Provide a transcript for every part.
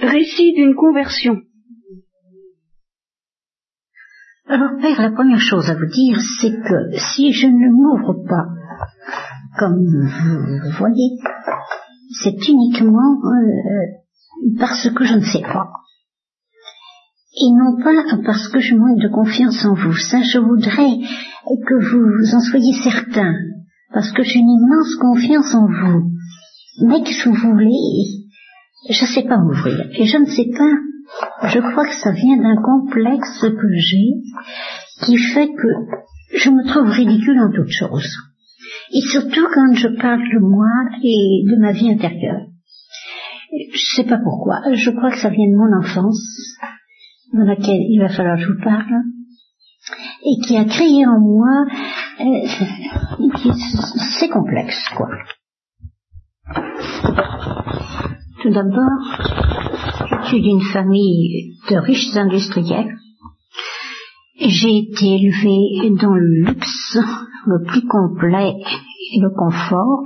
Récit d'une conversion. Alors, Père, la première chose à vous dire, c'est que si je ne m'ouvre pas, comme vous voyez, c'est uniquement euh, parce que je ne sais pas. Et non pas parce que je manque de confiance en vous. Ça, je voudrais que vous en soyez certain, parce que j'ai une immense confiance en vous. Mais que vous voulez, je ne sais pas m'ouvrir. Et je ne sais pas, je crois que ça vient d'un complexe que j'ai, qui fait que je me trouve ridicule en toutes choses. Et surtout quand je parle de moi et de ma vie intérieure. Je sais pas pourquoi. Je crois que ça vient de mon enfance, dans laquelle il va falloir que je vous parle, et qui a créé en moi euh, c'est complexe, quoi. Tout d'abord, je suis d'une famille de riches industriels. J'ai été élevée dans le luxe le plus complet et le confort,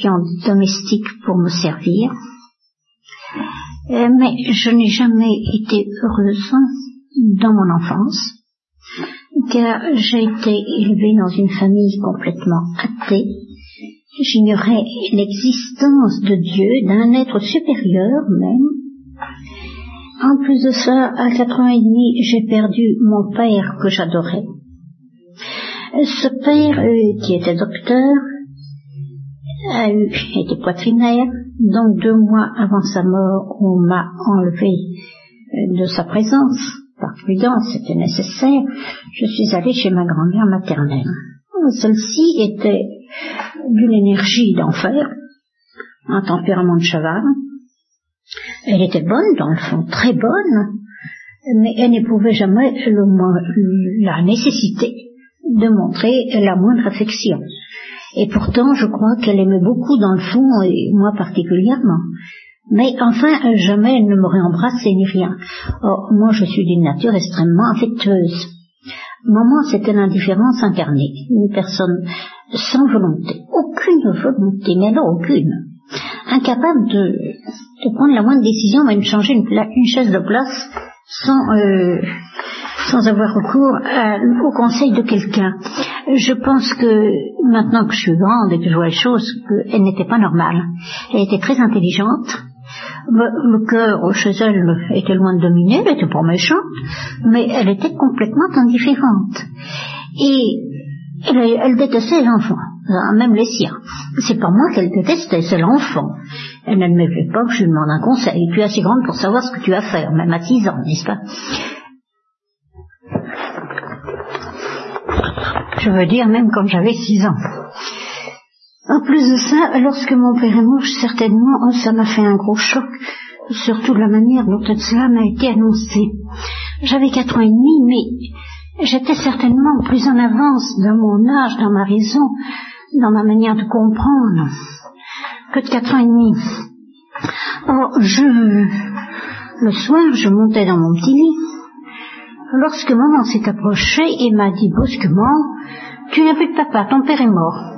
ayant des domestiques pour me servir. Euh, mais je n'ai jamais été heureuse dans mon enfance, car j'ai été élevée dans une famille complètement athée, j'ignorais l'existence de Dieu, d'un être supérieur même. En plus de ça, à quatre ans et demi, j'ai perdu mon père que j'adorais. Ce père, euh, qui était docteur, a eu, été poitrinaire, donc deux mois avant sa mort, on m'a enlevé euh, de sa présence. Par prudence, c'était nécessaire. Je suis allée chez ma grand-mère maternelle. Celle-ci était d'une énergie d'enfer, un tempérament de cheval. Elle était bonne, dans le fond, très bonne, mais elle n'éprouvait jamais la nécessité de montrer la moindre affection. Et pourtant, je crois qu'elle aimait beaucoup dans le fond, et moi particulièrement. Mais enfin, jamais elle ne m'aurait embrassé ni rien. Or, moi, je suis d'une nature extrêmement affectueuse. Maman, c'était l'indifférence incarnée. Une personne sans volonté. Aucune volonté, mais alors aucune. Incapable de, de prendre la moindre décision, même changer une, une chaise de place sans, euh, sans avoir recours au conseil de quelqu'un. Je pense que maintenant que je suis grande et que je vois les choses, qu'elle n'était pas normale. Elle était très intelligente, le cœur chez elle était loin de dominer, elle était pas méchante, mais elle était complètement indifférente. Et elle, détestait les enfants, hein, même les siens. C'est pas moi qu'elle détestait, c'est l'enfant. Elle ne m'aimait pas que je lui demande un conseil. Tu es assez grande pour savoir ce que tu as à faire, même à 6 ans, n'est-ce pas? Je veux dire, même quand j'avais 6 ans. En plus de ça, lorsque mon père est mort, certainement, oh, ça m'a fait un gros choc, surtout la manière dont cela m'a été annoncé. J'avais quatre ans et demi, mais j'étais certainement plus en avance dans mon âge, dans ma raison, dans ma manière de comprendre, que de quatre ans et demi. Or, je, le soir, je montais dans mon petit lit, lorsque maman s'est approchée et m'a dit brusquement, tu n'as plus de papa, ton père est mort.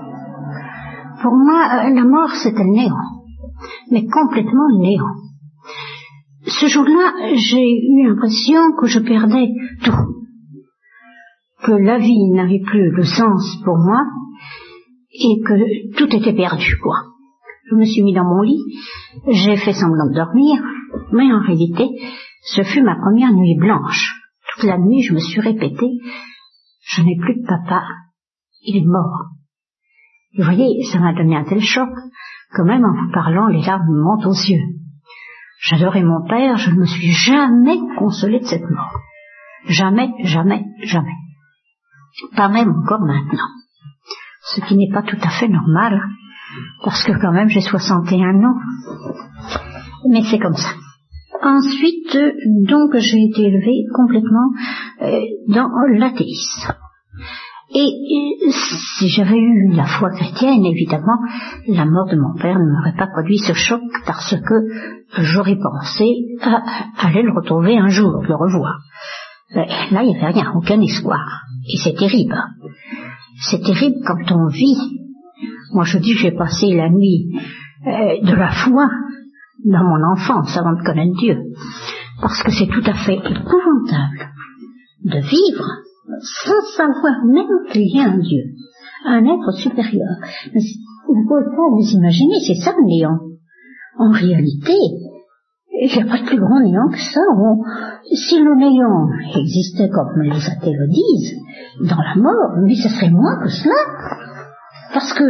Pour moi, euh, la mort, le néant, mais complètement néant. Ce jour-là, j'ai eu l'impression que je perdais tout, que la vie n'avait plus de sens pour moi, et que tout était perdu. Je me suis mis dans mon lit, j'ai fait semblant de dormir, mais en réalité, ce fut ma première nuit blanche. Toute la nuit, je me suis répété, je n'ai plus de papa, il est mort. Vous voyez, ça m'a donné un tel choc que même en vous parlant, les larmes me montent aux yeux. J'adorais mon père, je ne me suis jamais consolé de cette mort. Jamais, jamais, jamais. Pas même encore maintenant. Ce qui n'est pas tout à fait normal, parce que quand même j'ai 61 ans. Mais c'est comme ça. Ensuite, donc, j'ai été élevée complètement euh, dans l'athéisme. Et si j'avais eu la foi chrétienne, évidemment, la mort de mon père ne m'aurait pas produit ce choc parce que j'aurais pensé à aller le retrouver un jour, le revoir. Là, il n'y avait rien, aucun espoir. Et c'est terrible. C'est terrible quand on vit. Moi, je dis, j'ai passé la nuit euh, de la foi dans mon enfance avant de connaître Dieu. Parce que c'est tout à fait épouvantable de vivre sans savoir même qu'il y a un Dieu, un être supérieur. Vous ne pouvez pas vous imaginer, c'est ça le néant. En réalité, il n'y a pas de plus grand néant que ça. si le néant existait comme les athées le disent, dans la mort, mais ce serait moins que cela. Parce que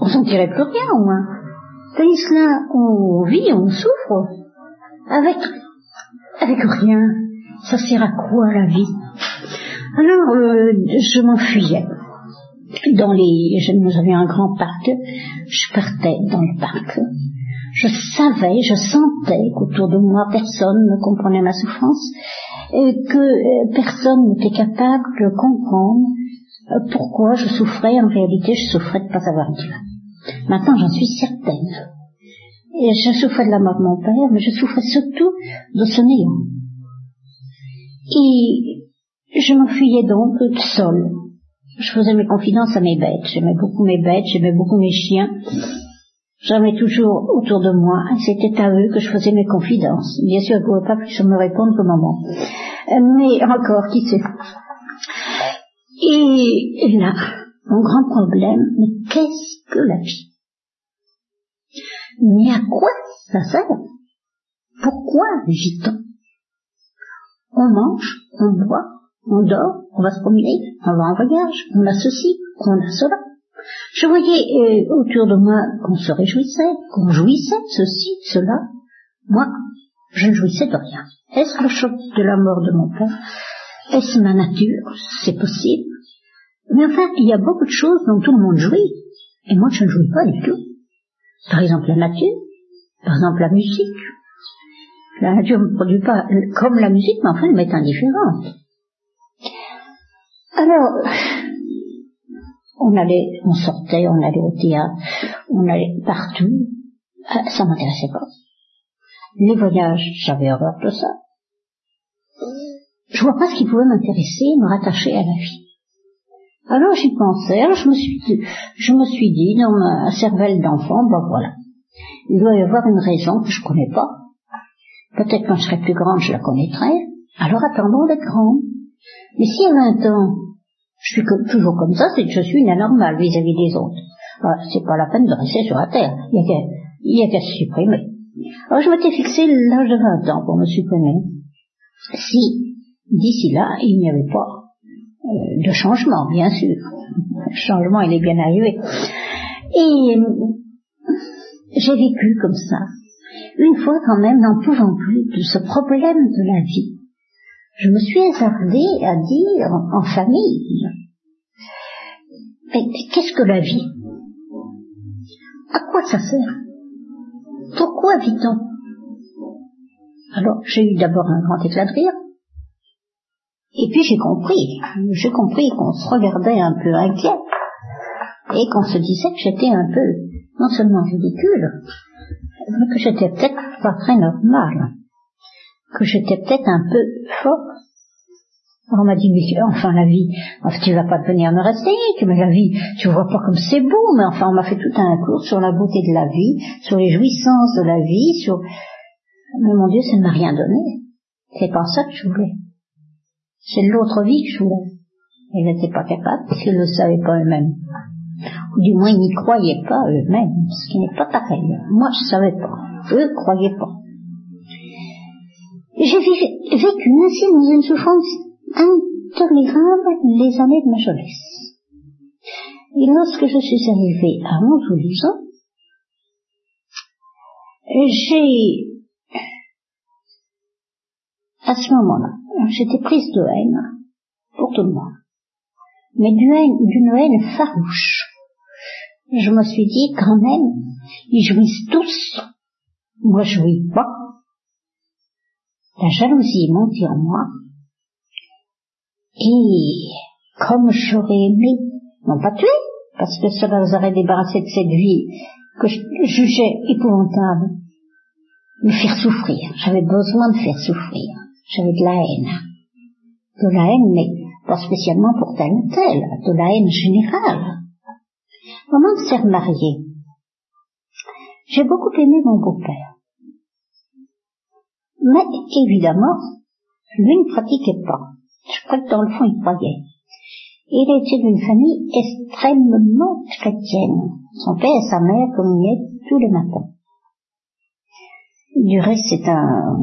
on s'en tirait plus rien au moins. On vit, on souffre, avec, avec rien. Ça sert à quoi la vie? Alors, euh, je m'enfuyais. Dans les, j'avais un grand parc, je partais dans le parc. Je savais, je sentais qu'autour de moi personne ne comprenait ma souffrance, et que euh, personne n'était capable de comprendre euh, pourquoi je souffrais. En réalité, je souffrais de ne pas avoir Dieu. Maintenant, j'en suis certaine. Et je souffrais de la mort de mon père, mais je souffrais surtout de ce néant. Et je m'enfuyais donc seule. Je faisais mes confidences à mes bêtes. J'aimais beaucoup mes bêtes, j'aimais beaucoup mes chiens. J'avais toujours autour de moi, c'était à eux que je faisais mes confidences. Bien sûr, ils ne pouvaient pas plus me répondre que maman. Euh, mais encore, qui sait. Et là, mon grand problème, mais qu'est-ce que la vie? Mais à quoi ça sert? Pourquoi vit-on On mange, on boit, on dort, on va se promener, on va en voyage, on a ceci, on a cela. Je voyais euh, autour de moi qu'on se réjouissait, qu'on jouissait ceci, cela. Moi, je ne jouissais de rien. Est-ce le choc de la mort de mon père? Est-ce ma nature? C'est possible. Mais enfin, il y a beaucoup de choses dont tout le monde jouit, et moi je ne jouis pas du tout. Par exemple la nature, par exemple la musique. La nature ne produit pas comme la musique, mais enfin elle m'est indifférente. Alors, on allait, on sortait, on allait au théâtre, on allait partout. Ah, ça m'intéressait pas. Les voyages, j'avais horreur de ça. Je vois pas ce qui pouvait m'intéresser, me rattacher à la vie. Alors j'y pensais, alors je me suis, je me suis dit dans ma cervelle d'enfant, ben voilà, il doit y avoir une raison que je connais pas. Peut-être quand je serai plus grande, je la connaîtrai. Alors attendons d'être grande. Mais si à 20 ans, je suis toujours comme ça, c'est que je suis une anormale vis-à-vis des autres. Ah, c'est pas la peine de rester sur la terre. Il y a qu'à se supprimer. Alors je m'étais fixé l'âge de 20 ans pour me supprimer. Si, d'ici là, il n'y avait pas euh, de changement, bien sûr. Le changement, il est bien arrivé. Et j'ai vécu comme ça. Une fois quand même, n'en pouvant plus de ce problème de la vie, je me suis hasardée à dire en famille, mais qu'est-ce que la vie? À quoi ça sert? Pourquoi vit-on? Alors j'ai eu d'abord un grand éclat de rire, et puis j'ai compris, j'ai compris qu'on se regardait un peu inquiet et qu'on se disait que j'étais un peu, non seulement ridicule, mais que j'étais peut-être pas très normal, que j'étais peut-être un peu fort. On m'a dit, mais enfin la vie, enfin, tu vas pas devenir neurasthénique, mais la vie, tu vois pas comme c'est beau, mais enfin on m'a fait tout un cours sur la beauté de la vie, sur les jouissances de la vie, sur... Mais mon Dieu, ça ne m'a rien donné. C'est pas ça que je voulais. C'est l'autre vie que je voulais. Ils n'étaient pas capables, parce qu'ils ne le savaient pas eux-mêmes. Ou du moins, ils n'y croyaient pas eux-mêmes, ce qui n'est pas pareil. Moi, je savais pas. Eux ne croyaient pas. J'ai vécu ainsi dans une souffrance intolérable les années de ma jeunesse. Et lorsque je suis arrivée à 11 ou 12 ans, j'ai, à ce moment-là, j'étais prise de haine pour tout le monde. Mais d'une haine, farouche. Je me suis dit, quand même, ils jouissent tous. Moi, je jouis pas. La jalousie est montée en moi. Et, comme j'aurais aimé, non pas tuer, parce que cela nous aurait débarrassé de cette vie que je jugeais épouvantable, me faire souffrir. J'avais besoin de faire souffrir j'avais de la haine. De la haine, mais pas spécialement pour tel ou tel, de la haine générale. Au moment de s'être marié, j'ai beaucoup aimé mon beau-père. Mais évidemment, lui ne pratiquait pas. Je crois que dans le fond, il croyait. Il était d'une famille extrêmement chrétienne. Son père et sa mère communiaient tous les matins. Du reste, c'est un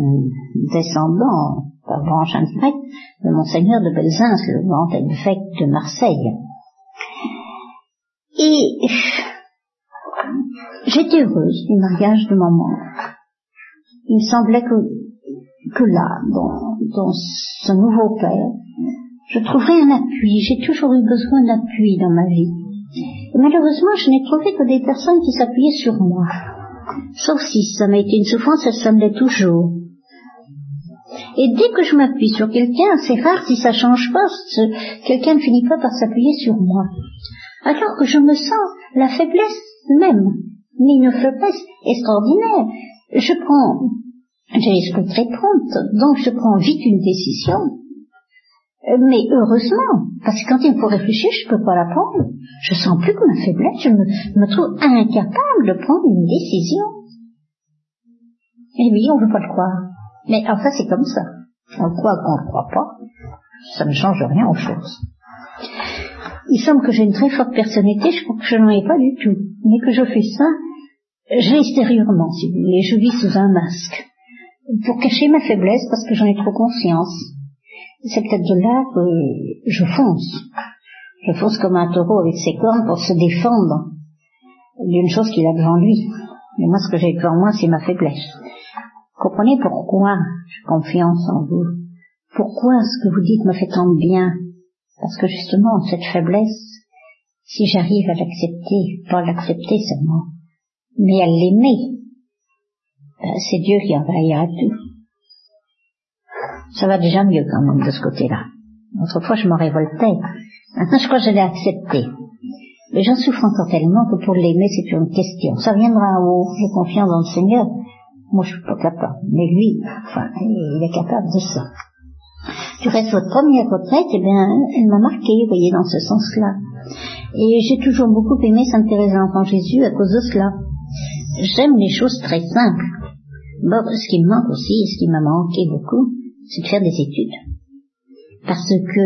descendant, par branche indirecte, de Monseigneur de Belzins, le grand évêque de Marseille. Et j'étais heureuse du mariage de maman. Il semblait que, que là, dans, ce nouveau père, je trouverais un appui. J'ai toujours eu besoin d'appui dans ma vie. Et malheureusement, je n'ai trouvé que des personnes qui s'appuyaient sur moi. Sauf si ça m'a été une souffrance, ça me l'est toujours. Et dès que je m'appuie sur quelqu'un, c'est rare si ça change pas, quelqu'un ne finit pas par s'appuyer sur moi. Alors que je me sens la faiblesse même, mais une faiblesse extraordinaire. Je prends, j'ai l'esprit très prompte, donc je prends vite une décision. Mais heureusement, parce que quand il faut réfléchir, je ne peux pas la prendre. Je sens plus que ma faiblesse, je me trouve incapable de prendre une décision. Eh oui, on ne veut pas le croire. Mais enfin, c'est comme ça. On le croit qu'on ne le croit pas. Ça ne change rien aux choses. Il semble que j'ai une très forte personnalité, je crois que je n'en ai pas du tout. Mais que je fais ça, j'ai extérieurement, si vous voulez, je vis sous un masque. Pour cacher ma faiblesse, parce que j'en ai trop conscience. C'est peut-être de là que je fonce. Je fonce comme un taureau avec ses cornes pour se défendre d'une chose qu'il a devant lui. Mais moi, ce que j'ai devant moi, c'est ma faiblesse. Comprenez pourquoi j'ai confiance en vous. Pourquoi ce que vous dites me fait tant de bien? Parce que justement, cette faiblesse, si j'arrive à l'accepter, pas l'accepter seulement, mais à l'aimer, ben, c'est Dieu qui envahira tout. Ça va déjà mieux quand même de ce côté-là. Autrefois, je m'en révoltais. Maintenant, je crois que je l'ai accepté. Mais j'en souffre encore tellement que pour l'aimer, c'est une question. Ça viendra en haut. J'ai confiance dans le Seigneur. Moi, je suis pas capable. Mais lui, enfin, il est capable de ça. Du reste, votre première retraite, eh bien, elle m'a marqué, vous voyez, dans ce sens-là. Et j'ai toujours beaucoup aimé Sainte Thérèse l'Enfant Jésus à cause de cela. J'aime les choses très simples. Bon, ce qui me manque aussi, ce qui m'a manqué beaucoup, c'est de faire des études. Parce que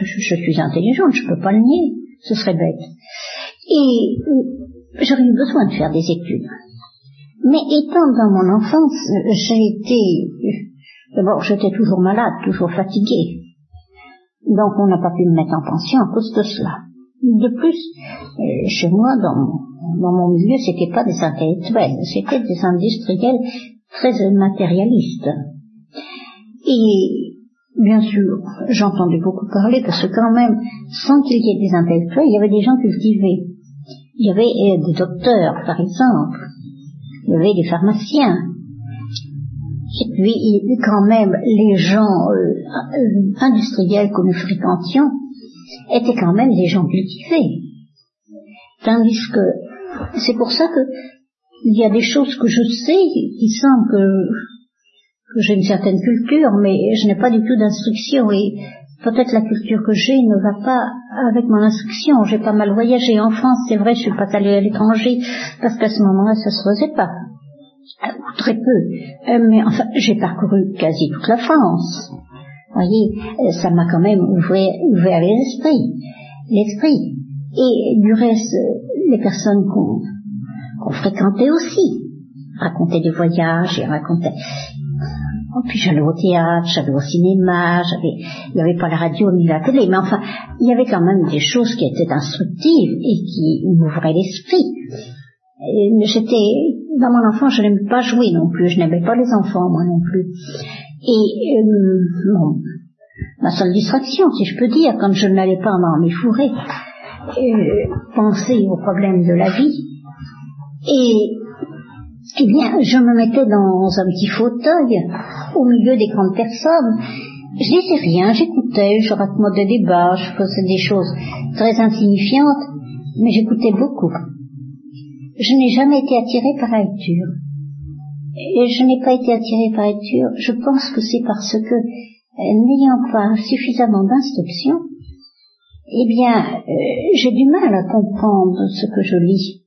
je, suis intelligente, je peux pas le nier, ce serait bête. Et j'aurais eu besoin de faire des études. Mais étant dans mon enfance, j'ai été... D'abord, j'étais toujours malade, toujours fatiguée. Donc on n'a pas pu me mettre en pension à cause de cela. De plus, euh, chez moi, dans, dans mon milieu, c'était pas des intellectuels, c'était des industriels très matérialistes. Et bien sûr, j'entendais beaucoup parler parce que quand même, sans qu'il y ait des intellectuels, il y avait des gens cultivés. Il y avait euh, des docteurs, par exemple. Il y avait des pharmaciens. Et puis, quand même, les gens euh, euh, industriels que nous fréquentions étaient quand même des gens cultivés. Tandis que c'est pour ça que il y a des choses que je sais qui semblent que j'ai une certaine culture, mais je n'ai pas du tout d'instruction et peut-être la culture que j'ai ne va pas avec mon instruction. J'ai pas mal voyagé en France, c'est vrai, je suis pas allée à l'étranger parce qu'à ce moment-là, ça se faisait pas. Ou très peu. Euh, mais enfin, j'ai parcouru quasi toute la France. Vous voyez, euh, ça m'a quand même ouvert, ouvert l'esprit. L'esprit. Et du reste, les personnes qu'on fréquentait aussi racontaient des voyages et racontaient Oh, puis j'allais au théâtre, j'allais au cinéma, j'avais, il n'y avait pas la radio ni la télé, mais enfin, il y avait quand même des choses qui étaient instructives et qui m'ouvraient l'esprit. J'étais, dans mon enfance, je n'aimais pas jouer non plus, je n'aimais pas les enfants, moi non plus. Et, euh, bon, ma seule distraction, si je peux dire, comme je n'allais pas m'en m'effourrer, euh, penser aux problèmes de la vie. Et eh bien, je me mettais dans un petit fauteuil, au milieu des grandes personnes. Je disais rien, j'écoutais, je racontais des débats, je faisais des choses très insignifiantes, mais j'écoutais beaucoup. Je n'ai jamais été attirée par la lecture. Et je n'ai pas été attirée par la lecture, je pense que c'est parce que, euh, n'ayant pas suffisamment d'instruction, eh bien, euh, j'ai du mal à comprendre ce que je lis.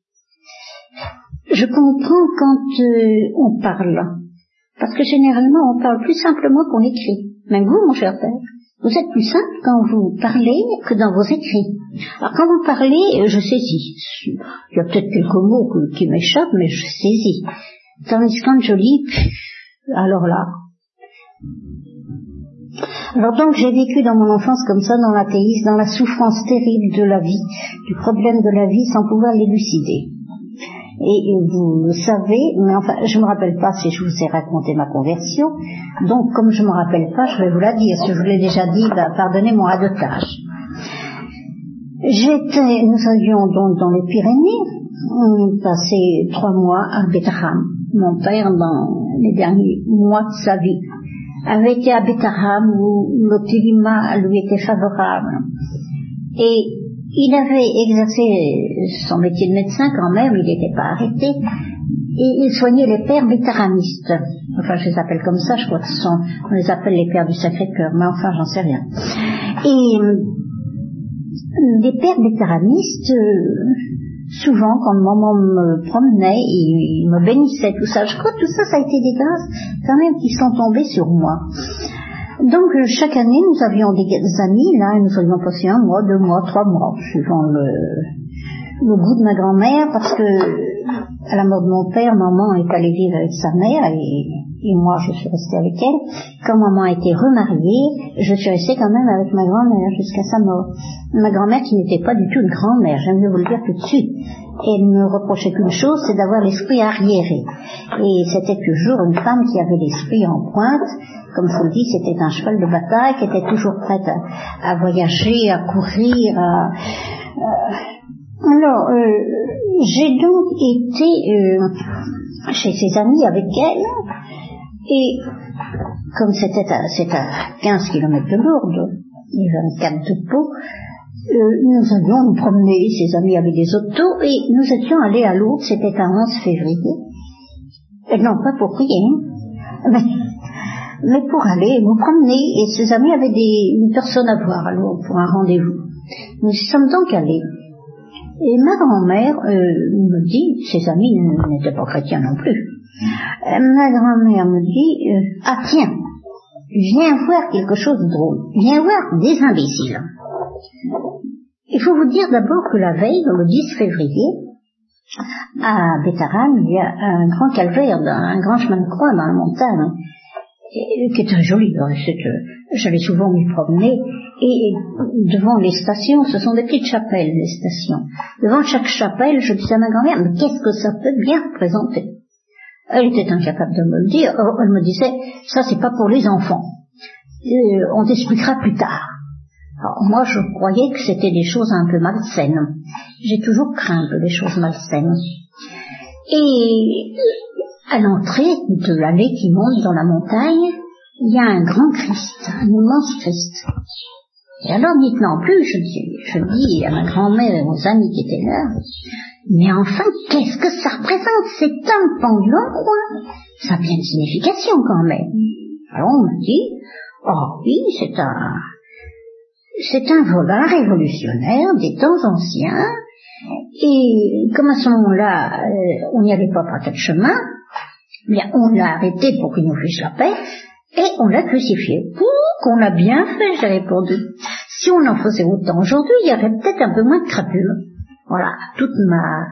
Je comprends quand euh, on parle. Parce que généralement, on parle plus simplement qu'on écrit. Même vous, mon cher père, vous êtes plus simple quand vous parlez que dans vos écrits. Alors quand vous parlez, je saisis. Il y a peut-être quelques mots qui m'échappent, mais je saisis. Tandis quand je lis, alors là. Alors donc j'ai vécu dans mon enfance comme ça, dans l'athéisme, dans la souffrance terrible de la vie, du problème de la vie sans pouvoir l'élucider. Et vous le savez, mais enfin, je ne me rappelle pas si je vous ai raconté ma conversion. Donc, comme je ne me rappelle pas, je vais vous la dire. Si je vous l'ai déjà dit, bah, pardonnez mon adotage. J'étais, nous avions donc dans les Pyrénées, on passé trois mois à Bethlehem. Mon père, dans les derniers mois de sa vie, avait été à Bethlehem où le climat lui était favorable. Et il avait exercé son métier de médecin quand même, il n'était pas arrêté, et il soignait les pères bétharamistes. Enfin, je les appelle comme ça, je crois que sont, on les appelle les pères du Sacré-Cœur, mais enfin, j'en sais rien. Et les pères bétharamistes, souvent, quand maman me promenait, ils, me bénissaient, tout ça. Je crois que tout ça, ça a été des grâces quand même qui sont tombées sur moi. Donc euh, chaque année, nous avions des amis, là, et nous avions passé un mois, deux mois, trois mois, suivant le, le goût de ma grand-mère, parce que à la mort de mon père, maman est allée vivre avec sa mère, et, et moi je suis restée avec elle. Quand maman a été remariée, je suis restée quand même avec ma grand-mère jusqu'à sa mort. Ma grand-mère qui n'était pas du tout une grand-mère, j'aime mieux vous le dire tout de suite. Elle me reprochait qu'une chose, c'est d'avoir l'esprit arriéré. Et c'était toujours une femme qui avait l'esprit en pointe, comme je vous le dis, c'était un cheval de bataille qui était toujours prête à, voyager, à courir. Euh, alors, euh, j'ai donc été euh, chez ses amis avec elle, et comme c'était à, à 15 km de Lourdes, et 24 de Pau, nous allions nous promener, ses amis avaient des autos, et nous étions allés à Lourdes, c'était un 11 février. Et non, pas pour prier, mais pour aller nous promener, et ses amis avaient une personne à voir alors pour un rendez-vous. Nous y sommes donc allés. Et ma grand-mère euh, me dit, ses amis n'étaient pas chrétiens non plus, euh, ma grand-mère me dit, euh, ah tiens, viens voir quelque chose de drôle, viens voir des imbéciles. Il faut vous dire d'abord que la veille, le 10 février, à Bétaram, il y a un grand calvaire, un grand chemin de croix dans la montagne, qui est très joli. J'allais souvent m'y promener et devant les stations, ce sont des petites chapelles, les stations. Devant chaque chapelle, je disais à ma grand-mère, mais qu'est-ce que ça peut bien représenter? Elle était incapable de me le dire. Elle me disait, ça c'est pas pour les enfants. Euh, on t'expliquera plus tard. Alors, moi, je croyais que c'était des choses un peu malsaines. J'ai toujours craint les choses malsaines. Et à l'entrée de l'allée qui monte dans la montagne, il y a un grand Christ, un immense Christ. Et alors, n'y tenant plus, je dis, je dis à ma grand-mère et aux amis qui étaient là, mais enfin, qu'est-ce que ça représente? Cet homme pendu en Ça a bien une signification quand même. Alors on m'a dit, oh oui, c'est un, c'est un volant révolutionnaire des temps anciens, et comme à ce moment-là, euh, on n'y allait pas par quatre chemins, Bien, on l'a arrêté pour qu'il nous fiche la paix, et on l'a crucifié. Pour qu'on a bien fait, j'ai répondu. Si on en faisait autant aujourd'hui, il y aurait peut-être un peu moins de crapules. Voilà, toute ma,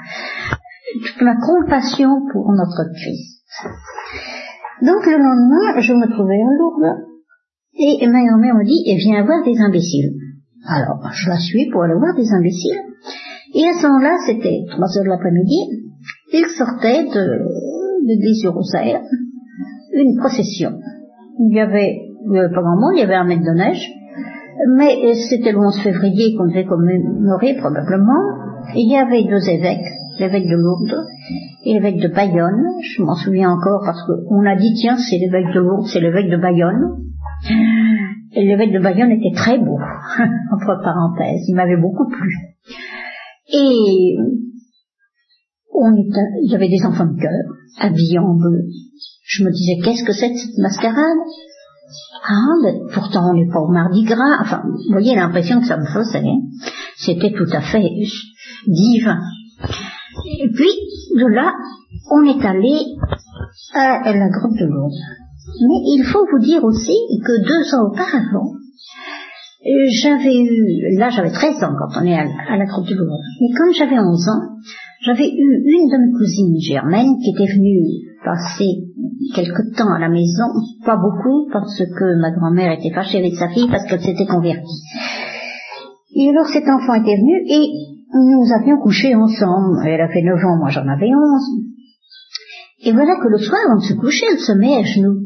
toute ma compassion pour notre Christ. Donc le lendemain, je me trouvais en Lourdes, et ma grand-mère me dit, eh, viens voir des imbéciles. Alors, je la suis pour aller voir des imbéciles. Et à ce moment-là, c'était trois heures de l'après-midi, ils sortaient de, l'église du Rosaire, une procession. Il y avait, pas grand monde, il y avait un mètre de neige, mais c'était le 11 février qu'on devait commémorer probablement. Il y avait deux évêques, l'évêque de Lourdes et l'évêque de Bayonne. Je m'en souviens encore parce qu'on a dit tiens c'est l'évêque de Lourdes, c'est l'évêque de Bayonne. Et l'évêque de Bayonne était très beau, entre parenthèses, il m'avait beaucoup plu. Et on il y avait des enfants de cœur, habillés en bleu. Je me disais, qu'est-ce que c'est cette mascarade? Ah, pourtant on n'est pas au Mardi Gras. Enfin, vous voyez l'impression que ça me faisait. Hein. C'était tout à fait divin. Et puis, de là, on est allé à la grotte de Lourdes. Mais il faut vous dire aussi que deux ans auparavant, j'avais eu, là j'avais 13 ans quand on est à, la Croix du Louvre, mais quand j'avais 11 ans, j'avais eu une de mes cousines germaines qui était venue passer quelque temps à la maison, pas beaucoup, parce que ma grand-mère était fâchée avec sa fille parce qu'elle s'était convertie. Et alors cet enfant était venu et nous avions couché ensemble. Elle a fait 9 ans, moi j'en avais 11. Et voilà que le soir, on se couchait, elle se met à genoux.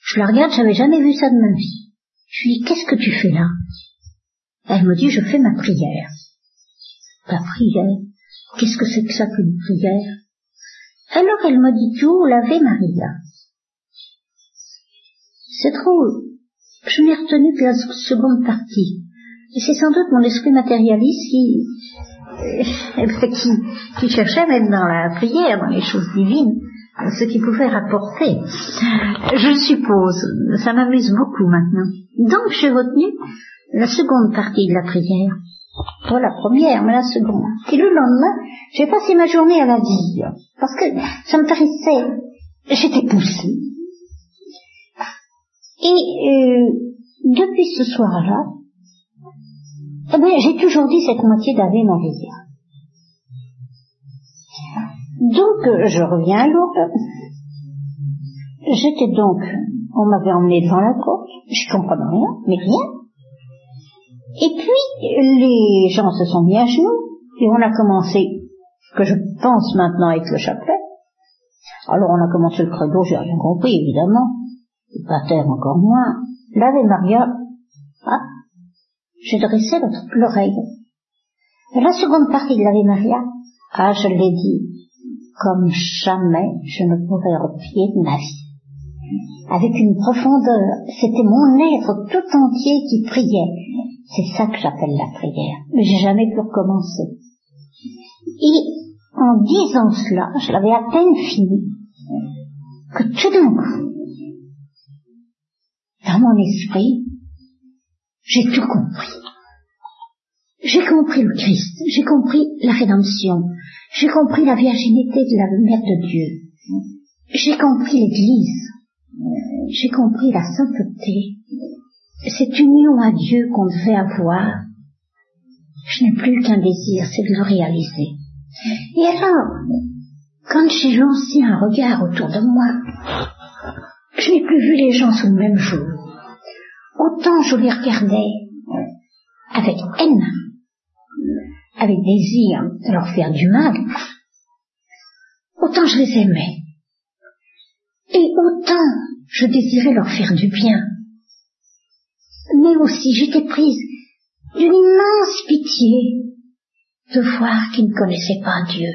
Je la regarde, j'avais jamais vu ça de ma vie. Je lui dis, qu'est-ce que tu fais là? Elle me dit, je fais ma prière. Ta prière? Qu'est-ce que c'est que ça qu'une prière Alors elle me dit tout, l'Ave Maria? C'est drôle. Je n'ai retenu que la seconde partie. Et c'est sans doute mon esprit matérialiste qui, euh, qui, qui cherchait même dans la prière, dans les choses divines, ce qui pouvait rapporter. Je suppose, ça m'amuse beaucoup maintenant. Donc j'ai retenu la seconde partie de la prière. Pas la première, mais la seconde. Et le lendemain, j'ai passé ma journée à la dire. Parce que ça me paraissait, j'étais poussée. Et euh, depuis ce soir-là, eh j'ai toujours dit cette moitié d'Ave Maria. Donc, euh, je reviens à Lourdes. J'étais donc, on m'avait emmené devant la porte, je comprenais rien, mais rien. Et puis, les gens se sont mis à genoux, et on a commencé, que je pense maintenant avec le chapelet. Alors on a commencé le credo, j'ai rien compris, évidemment. Le pater encore moins. L'Ave Maria, ah, j'ai dressé l'oreille. La seconde partie de l'Ave Maria, ah, je l'ai dit, comme jamais je ne pourrais repier de ma vie. Avec une profondeur, c'était mon être tout entier qui priait. C'est ça que j'appelle la prière. Mais j'ai jamais pu recommencer. Et en disant cela, je l'avais à peine fini, que tout d'un coup, dans mon esprit, j'ai tout compris. J'ai compris le Christ, j'ai compris la rédemption, j'ai compris la virginité de la Mère de Dieu. J'ai compris l'Église. J'ai compris la sainteté. Cette union à Dieu qu'on devait avoir. Je n'ai plus qu'un désir, c'est de le réaliser. Et alors, quand j'ai lancé un regard autour de moi, je n'ai plus vu les gens sous le même jour. Autant je les regardais avec haine, avec désir de leur faire du mal, autant je les aimais. Et autant je désirais leur faire du bien. Mais aussi j'étais prise d'une immense pitié de voir qu'ils ne connaissaient pas Dieu.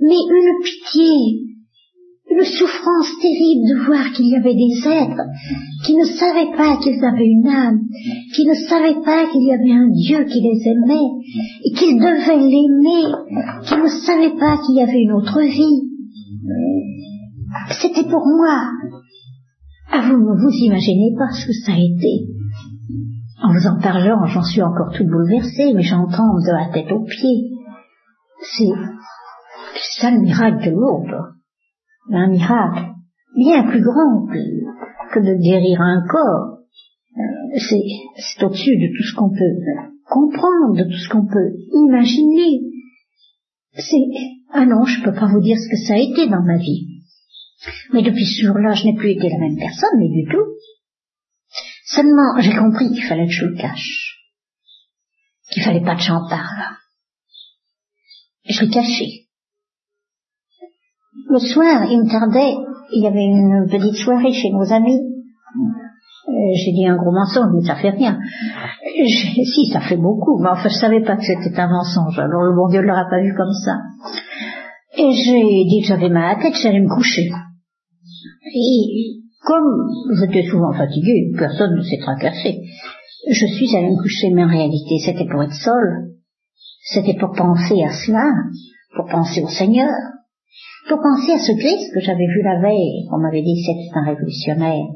Mais une pitié une souffrance terrible de voir qu'il y avait des êtres qui ne savaient pas qu'ils avaient une âme, qui ne savaient pas qu'il y avait un Dieu qui les aimait et qu'ils devaient l'aimer, qui ne savaient pas qu'il y avait une autre vie. C'était pour moi. Ah, vous ne vous imaginez pas ce que ça a été. En vous en parlant, j'en suis encore tout bouleversée, mais j'entends de la tête aux pieds. C'est ça le miracle de Lourdes un miracle bien plus grand que, de guérir un corps. Euh, c'est au-dessus de tout ce qu'on peut comprendre, de tout ce qu'on peut imaginer. C'est ah non, je peux pas vous dire ce que ça a été dans ma vie. Mais depuis ce jour-là, je n'ai plus été la même personne, mais du tout. Seulement, j'ai compris qu'il fallait que je le cache. Qu'il fallait pas que j'en parle. Je l'ai caché. Le soir, il me tardait, il y avait une petite soirée chez nos amis. Euh, j'ai dit un gros mensonge, mais ça fait rien. Si, ça fait beaucoup, mais enfin, je savais pas que c'était un mensonge. Alors le bon Dieu ne l'aura pas vu comme ça. Et j'ai dit que j'avais mal à la tête, j'allais me coucher. Et comme j'étais souvent fatiguée, personne ne s'est tracassé. Je suis allée me coucher, mais en réalité, c'était pour être seule. C'était pour penser à cela, pour penser au Seigneur pour penser à ce Christ que j'avais vu la veille, on m'avait dit c'était un révolutionnaire,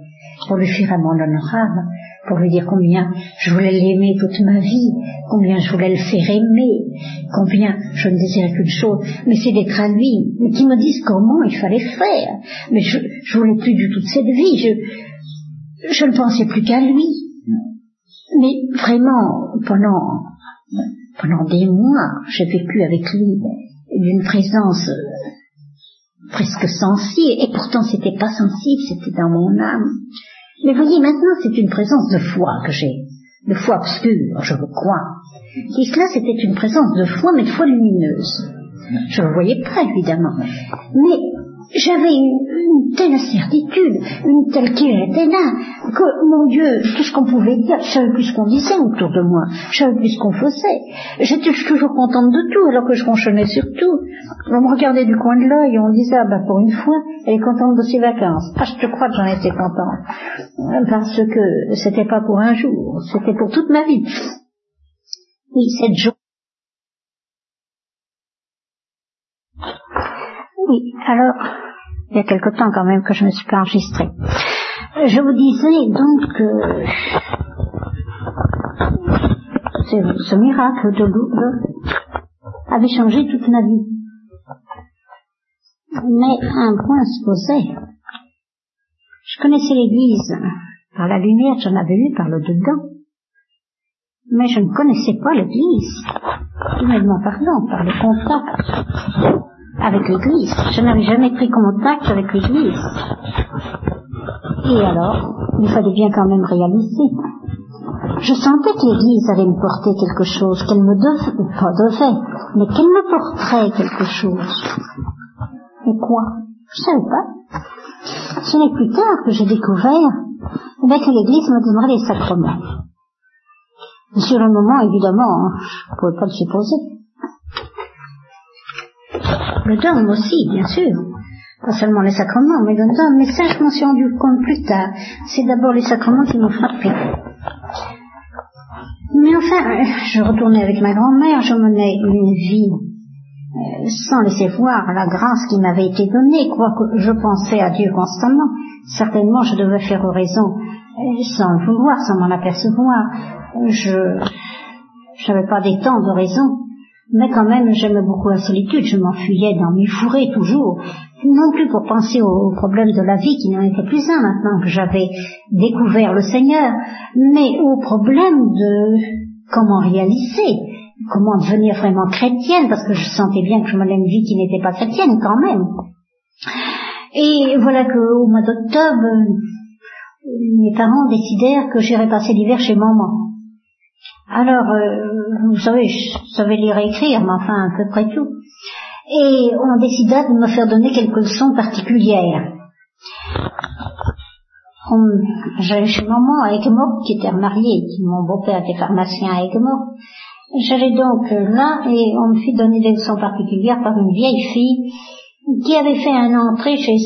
pour lui faire un monde honorable, pour lui dire combien je voulais l'aimer toute ma vie, combien je voulais le faire aimer, combien je ne désirais qu'une chose, mais c'est d'être à lui, mais qu'il me dise comment il fallait faire. Mais je, je voulais plus du tout de cette vie, je, je ne pensais plus qu'à lui. Mais vraiment, pendant, pendant des mois, j'ai vécu avec lui d'une présence presque sensible, et pourtant c'était pas sensible, c'était dans mon âme. Mais voyez, maintenant c'est une présence de foi que j'ai, de foi obscure, je le crois. Et cela c'était une présence de foi, mais de foi lumineuse. Je le voyais pas, évidemment. Mais j'avais une, telle certitude, une telle qui était là, que, mon Dieu, tout ce qu'on pouvait dire, je savais plus ce qu'on disait autour de moi, je savais plus ce qu'on faisait. J'étais toujours contente de tout, alors que je ronchonnais sur tout. On me regardait du coin de l'œil et on disait, ah ben pour une fois, elle est contente de ses vacances. Ah, je te crois que j'en étais contente. Parce que c'était pas pour un jour, c'était pour toute ma vie. Oui, cette journée. Alors, il y a quelque temps quand même que je me suis pas enregistrée. Je vous disais donc que ce miracle de Lourdes avait changé toute ma vie. Mais un point se posait. Je connaissais l'Église par la lumière, j'en avais vu par le dedans. Mais je ne connaissais pas l'Église, humainement parlant, par le contact avec l'Église. Je n'avais jamais pris contact avec l'Église. Et alors, il fallait bien quand même réaliser. Je sentais que l'Église allait me porter quelque chose, qu'elle me devait, pas devait, mais qu'elle me porterait quelque chose. Et quoi? Je savais pas. Ce n'est plus tard que j'ai découvert eh que l'Église me donnerait les sacrements. Sur le moment, évidemment, je ne pouvais pas le supposer. Le dôme aussi, bien sûr. Pas seulement les sacrements, mais le dôme. Mais ça, je m'en suis rendu compte plus tard. C'est d'abord les sacrements qui m'ont frappé. Mais enfin, je retournais avec ma grand-mère, je menais une vie euh, sans laisser voir la grâce qui m'avait été donnée, quoique je pensais à Dieu constamment. Certainement, je devais faire raison euh, sans le vouloir, sans m'en apercevoir. Je n'avais pas des temps de raison. Mais quand même, j'aimais beaucoup la solitude, je m'enfuyais dans mes fourrés toujours, non plus pour penser aux problèmes de la vie qui n'en était plus un maintenant que j'avais découvert le Seigneur, mais aux problèmes de comment réaliser, comment devenir vraiment chrétienne, parce que je sentais bien que je menais une vie qui n'était pas chrétienne quand même. Et voilà qu'au mois d'octobre, mes parents décidèrent que j'irais passer l'hiver chez maman. Alors, euh, vous savez, je savais lire et écrire, mais enfin, à peu près tout. Et on décida de me faire donner quelques leçons particulières. J'allais chez maman à Aiguemort, qui était remariée, mon beau-père était pharmacien à Aiguemort. J'allais donc là et on me fit donner des leçons particulières par une vieille fille qui avait fait un entrée chez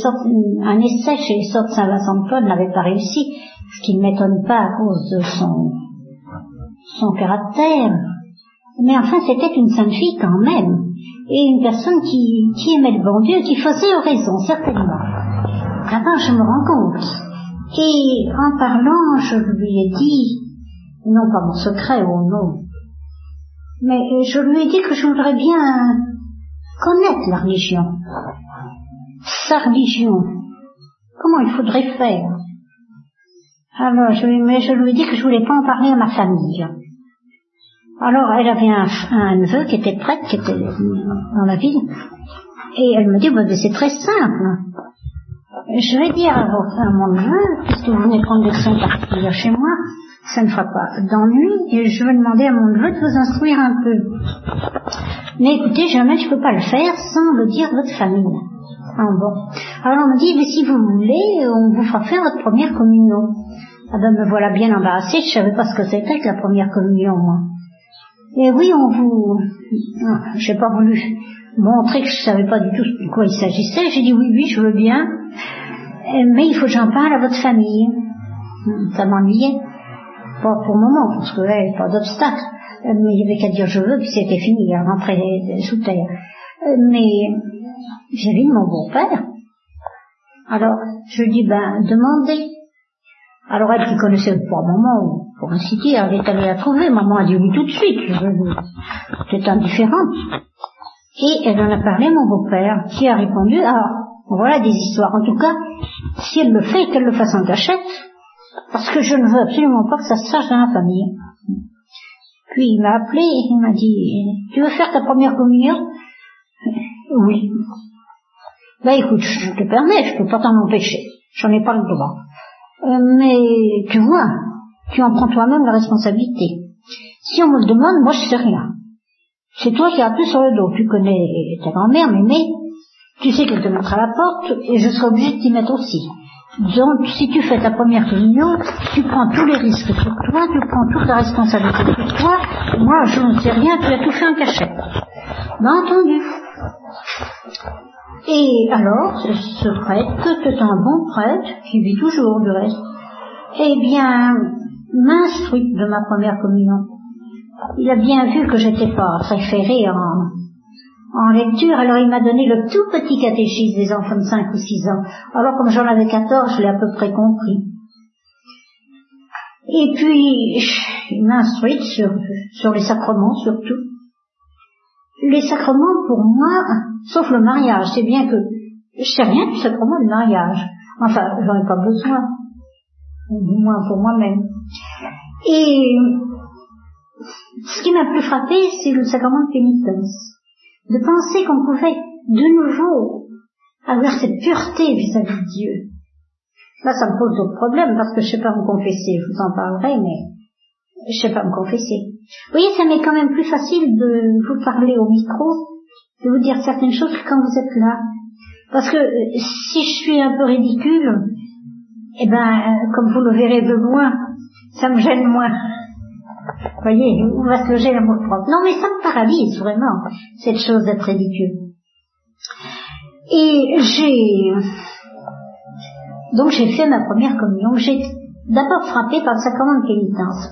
un essai chez les sortes Saint-Vincent de Paul, n'avait pas réussi, ce qui ne m'étonne pas à cause de son son caractère. Mais enfin, c'était une sainte fille quand même, et une personne qui, qui aimait le bon Dieu, qui faisait raison, certainement. Maintenant, je me rends compte. Et en parlant, je lui ai dit, non pas mon secret, oh non, mais je lui ai dit que je voudrais bien connaître la religion, sa religion, comment il faudrait faire? Alors, je, mais je lui ai dit que je voulais pas en parler à ma famille. Alors, elle avait un, neveu qui était prêtre, qui était dans la ville, et elle me dit, bah, c'est très simple. Je vais dire à, mon neveu, puisque vous venez prendre des leçons particulières chez moi, ça ne fera pas d'ennui, et je vais demander à mon neveu de vous instruire un peu. Mais écoutez, jamais je ne peux pas le faire sans le dire à votre famille. Ah bon. Alors on me dit, mais si vous voulez, on vous fera faire votre première communion. Ah ben me voilà bien embarrassée, je savais pas ce que c'était que la première communion, moi. Et oui, on vous... Ah, j'ai pas voulu montrer que je savais pas du tout de quoi il s'agissait. J'ai dit oui, oui, je veux bien, mais il faut que j'en parle à votre famille. Ça m'ennuyait. Pas pour le moment, parce que là, il n'y a pas d'obstacle. Mais il y avait qu'à dire je veux, puis c'était fini, il rentrait sous terre. Mais j'ai vu mon beau-père. Alors, je lui dis, ben, demandez. Alors elle qui connaissait pas maman, pour ainsi dire, elle est allée la trouver, maman a dit oui tout de suite, c'est indifférente. Et elle en a parlé à mon beau-père, qui a répondu, ah, voilà des histoires. En tout cas, si elle le fait, qu'elle le fasse en cachette, parce que je ne veux absolument pas que ça se sache dans la famille. Puis il m'a appelé, il m'a dit, tu veux faire ta première communion? Oui. Ben écoute, je te permets, je peux pas t'en empêcher. J'en ai pas le droit. Euh, mais tu vois, tu en prends toi-même la responsabilité. Si on me le demande, moi je sais rien. C'est toi qui as appris sur le dos. Tu connais ta grand-mère, mais, tu sais qu'elle te mettra à la porte et je serai obligé de t'y mettre aussi. Donc, si tu fais ta première communion, tu prends tous les risques sur toi, tu prends toute la responsabilité sur toi. Moi, je ne sais rien, tu as tout fait en cachette. Bien entendu. Et alors, ce prêtre, c'est un bon prêtre, qui vit toujours du reste, eh bien, m'instruit de ma première communion. Il a bien vu que j'étais pas ferré en, en lecture, alors il m'a donné le tout petit catéchisme des enfants de 5 ou 6 ans. Alors comme j'en avais 14, je l'ai à peu près compris. Et puis, il m'a instruite sur, sur les sacrements surtout. Les sacrements pour moi, sauf le mariage, c'est bien que je sais rien du sacrement du mariage. Enfin, j'en ai pas besoin. Du moins pour moi-même. Et ce qui m'a plus frappé, c'est le sacrement de pénitence de penser qu'on pouvait de nouveau avoir cette pureté vis-à-vis de Dieu. Là, ça me pose d'autres problèmes parce que je sais pas me confesser. Je vous en parlerai, mais je sais pas me confesser. Vous voyez, ça m'est quand même plus facile de vous parler au micro, de vous dire certaines choses quand vous êtes là. Parce que euh, si je suis un peu ridicule, eh ben, euh, comme vous le verrez de loin, ça me gêne moins. Vous voyez, on va se loger l'amour propre. Non, mais ça me paralyse vraiment, cette chose d'être ridicule. Et j'ai... Donc j'ai fait ma première communion. J'ai d'abord frappé par le sacrement de pénitence.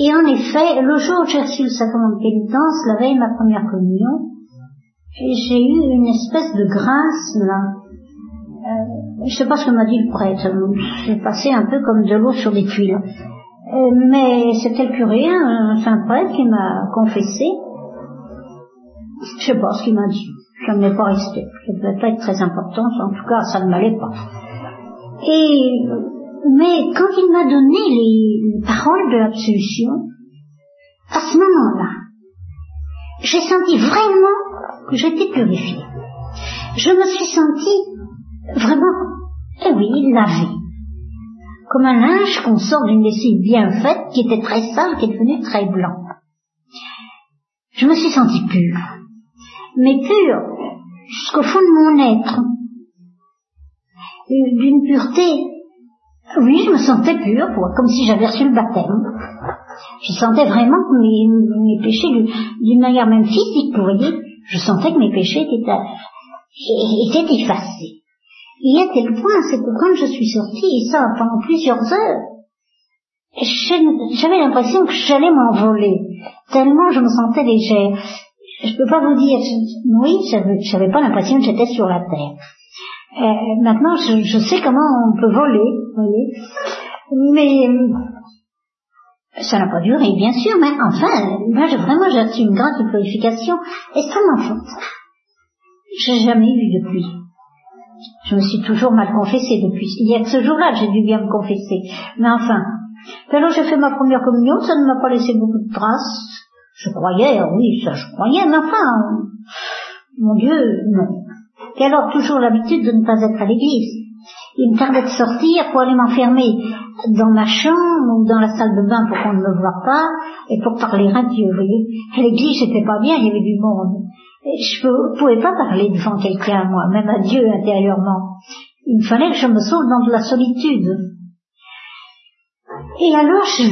Et en effet, le jour où j'ai reçu le sacrement de pénitence, la veille de ma première communion, j'ai eu une espèce de grâce là. Euh, je sais pas ce que m'a dit le prêtre. J'ai passé un peu comme de l'eau sur des tuiles. Euh, mais c'était le curé, un saint prêtre, qui m'a confessé. Je sais pas ce qu'il m'a dit. Ça ne m'est pas resté. Ça devait pas être très important. En tout cas, ça ne m'allait pas. Et, mais quand il m'a donné les paroles de l'absolution, à ce moment-là, j'ai senti vraiment que j'étais purifiée. Je me suis sentie vraiment, eh oui, lavée comme un linge qu'on sort d'une lessive bien faite, qui était très sale, qui est devenu très blanc. Je me suis sentie pure, mais pure jusqu'au fond de mon être, d'une pureté. Oui, je me sentais pure, comme si j'avais reçu le baptême. Je sentais vraiment que mes, péchés, d'une manière même physique, vous voyez, je sentais que mes péchés étaient, étaient effacés. Et à tel point, c'est que quand je suis sortie, et ça pendant plusieurs heures, j'avais l'impression que j'allais m'envoler, tellement je me sentais légère. Je peux pas vous dire, oui, j'avais pas l'impression que j'étais sur la terre. Euh, maintenant, je, je, sais comment on peut voler, voyez. Mais ça n'a pas duré, bien sûr, mais enfin, moi, j'ai vraiment j'ai une grande purification extrêmement forte. J'ai jamais eu depuis. Je me suis toujours mal confessée depuis. Il y a ce jour-là j'ai dû bien me confesser. Mais enfin. alors j'ai fait ma première communion, ça ne m'a pas laissé beaucoup de traces. Je croyais, oui, ça je croyais, mais enfin, mon Dieu, non. Et alors toujours l'habitude de ne pas être à l'église. Il me tardait de sortir pour aller m'enfermer dans ma chambre ou dans la salle de bain pour qu'on ne me voie pas et pour parler à Dieu, vous voyez. L'église, c'était pas bien, il y avait du monde je ne pouvais pas parler devant quelqu'un, moi, même à Dieu intérieurement. Il me fallait que je me sauve dans de la solitude. Et alors, je...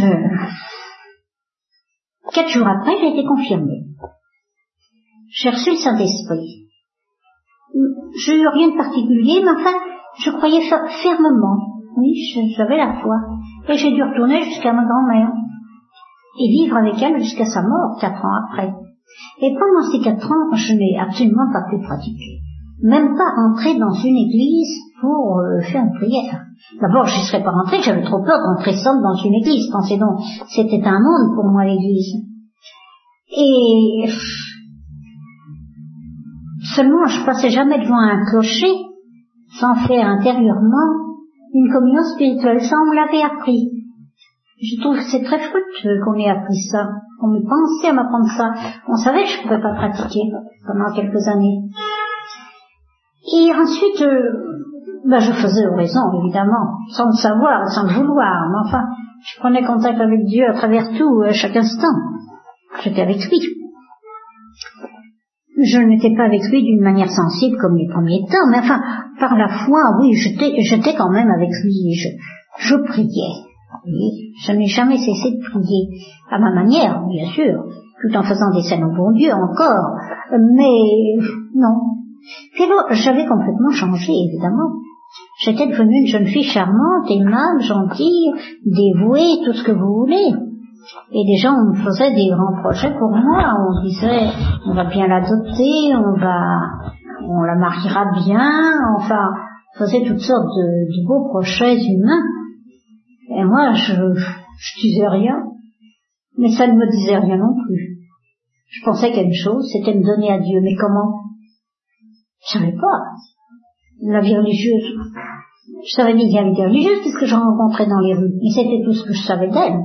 Quatre jours après, j'ai été confirmée. J'ai reçu le Saint-Esprit. Je n'ai rien de particulier, mais enfin, je croyais fermement. Oui, j'avais la foi. Et j'ai dû retourner jusqu'à ma grand-mère. Et vivre avec elle jusqu'à sa mort, quatre ans après. Et pendant ces quatre ans, je n'ai absolument pas pu pratiquer. Même pas entrer dans une église pour euh, faire une prière. D'abord, je ne serais pas rentrée, j'avais trop peur d'entrer seule dans une église. Pensez donc, c'était un monde pour moi l'église. Et seulement, je passais jamais devant un clocher sans faire intérieurement une communion spirituelle. Ça, on me l'avait appris. Je trouve que c'est très fructueux qu'on ait appris ça. On me pensait à m'apprendre ça. On savait que je ne pouvais pas pratiquer pendant quelques années. Et ensuite, euh, ben je faisais oraison, évidemment, sans le savoir, sans le vouloir, mais enfin, je prenais contact avec Dieu à travers tout, à chaque instant. J'étais avec lui. Je n'étais pas avec lui d'une manière sensible comme les premiers temps, mais enfin, par la foi, oui, j'étais quand même avec lui. Je, je priais. Oui, je n'ai jamais cessé de prier, à ma manière, bien sûr, tout en faisant des scènes au bon Dieu encore, mais non. Puis j'avais complètement changé, évidemment. J'étais devenue une jeune fille charmante, aimable, gentille, dévouée, tout ce que vous voulez. Et des gens me faisaient des grands projets pour moi. On disait, on va bien l'adopter, on va, on la mariera bien, enfin, on faisait toutes sortes de, beaux projets humains. Et moi, je, je disais rien. Mais ça ne me disait rien non plus. Je pensais qu'une chose, c'était me donner à Dieu. Mais comment? Je savais pas. La vie religieuse. Je savais bien qu'il y avait des religieuses puisque je rencontrais dans les rues. Mais c'était tout ce que je savais d'elle.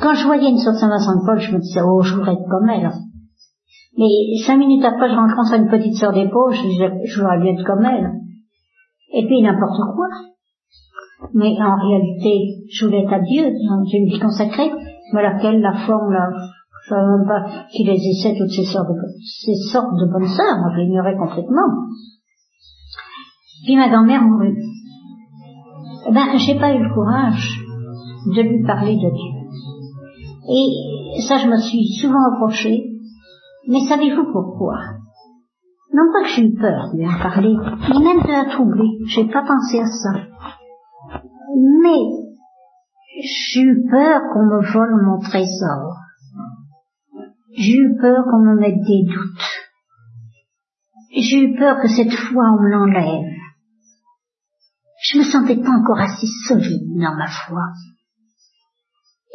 Quand je voyais une sorte Saint-Vincent de Paul, je me disais, oh, je voudrais être comme elle. Mais cinq minutes après, je rencontre une petite sœur d'épaule, je disais, je voudrais être comme elle. Et puis n'importe quoi. Mais en réalité, je voulais être à Dieu dans une vie consacrée, mais laquelle la forme, là, je savais même pas qu'il existait toutes ces sortes de, ces sortes de bonnes sœurs, je l'ignorais complètement. Puis ma grand-mère mourut. Eh ben, j'ai pas eu le courage de lui parler de Dieu. Et ça, je me suis souvent reproché. Mais savez-vous pourquoi? Non pas que j'ai eu peur de lui en parler, ni même de la troubler. J'ai pas pensé à ça. Mais j'ai eu peur qu'on me vole mon trésor. J'ai eu peur qu'on me mette des doutes. J'ai eu peur que cette fois on me l'enlève. Je me sentais pas encore assez solide dans ma foi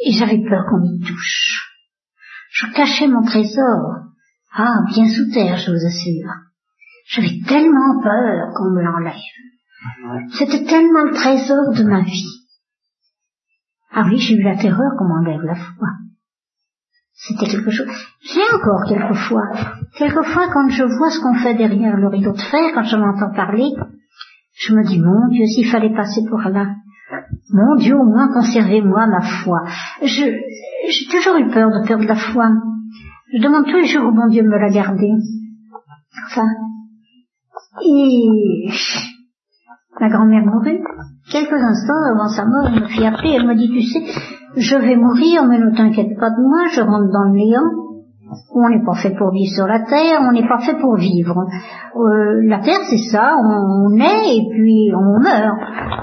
et j'avais peur qu'on m'y touche. Je cachais mon trésor, ah, bien sous terre, je vous assure. J'avais tellement peur qu'on me l'enlève. C'était tellement le trésor de ma vie. Ah oui, j'ai eu la terreur qu'on m'enlève la foi. C'était quelque chose. J'ai encore quelquefois. Quelquefois, quand je vois ce qu'on fait derrière le rideau de fer, quand je m'entends parler, je me dis, mon Dieu, s'il fallait passer pour là, mon Dieu, au moins conservez-moi ma foi. Je, j'ai toujours eu peur de perdre la foi. Je demande tous les jours au bon Dieu de me la garder. Enfin, et ma grand-mère mourut. Quelques instants avant sa mort, elle me fit appeler, elle me dit, tu sais, je vais mourir, mais ne t'inquiète pas de moi, je rentre dans le néant. On n'est pas fait pour vivre sur la terre, on n'est pas fait pour vivre. Euh, la terre, c'est ça, on, naît et puis on meurt.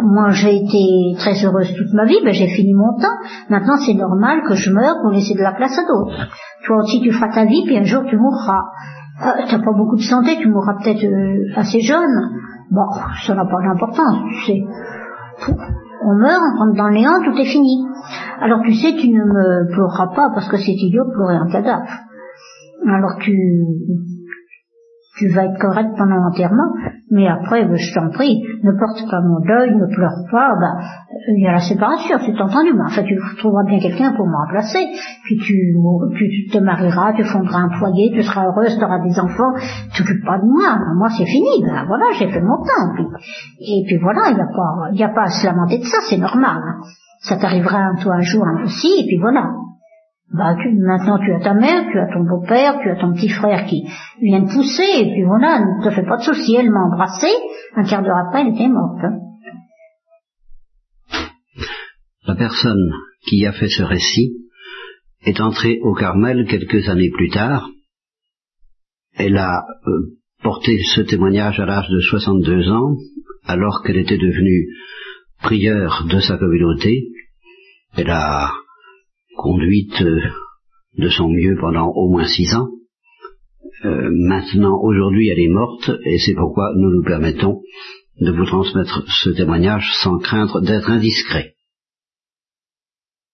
Moi, j'ai été très heureuse toute ma vie, ben, j'ai fini mon temps. Maintenant, c'est normal que je meure pour laisser de la place à d'autres. Toi aussi, tu feras ta vie, puis un jour, tu mourras. Euh, T'as pas beaucoup de santé, tu mourras peut-être euh, assez jeune. Bon, ça n'a pas d'importance, tu sais. On meurt, on rentre dans le néant, tout est fini. Alors tu sais, tu ne me pleureras pas parce que c'est idiot de pleurer un cadavre alors tu, tu vas être correct pendant l'enterrement, mais après, ben, je t'en prie, ne porte pas mon deuil, ne pleure pas, ben, il y a la séparation, c'est entendu, mais enfin, tu trouveras bien quelqu'un pour me remplacer, puis tu, tu te marieras, tu fonderas un foyer, tu seras heureuse, tu auras des enfants, tu t'occupes pas de moi, ben, moi c'est fini, ben voilà, j'ai fait mon temps, et puis voilà, il n'y a pas, il y a pas à se lamenter de ça, c'est normal, hein. ça t'arrivera toi un jour aussi, et puis voilà. Bah, tu, maintenant tu as ta mère, tu as ton beau-père, tu as ton petit frère qui vient de pousser, et puis voilà, ne te fais pas de soucis, elle m'a embrassé, un quart d'heure après, elle était morte. La personne qui a fait ce récit est entrée au Carmel quelques années plus tard. Elle a euh, porté ce témoignage à l'âge de 62 ans, alors qu'elle était devenue prieure de sa communauté. Elle a conduite euh, de son mieux pendant au moins six ans. Euh, maintenant, aujourd'hui, elle est morte, et c'est pourquoi nous nous permettons de vous transmettre ce témoignage sans craindre d'être indiscret.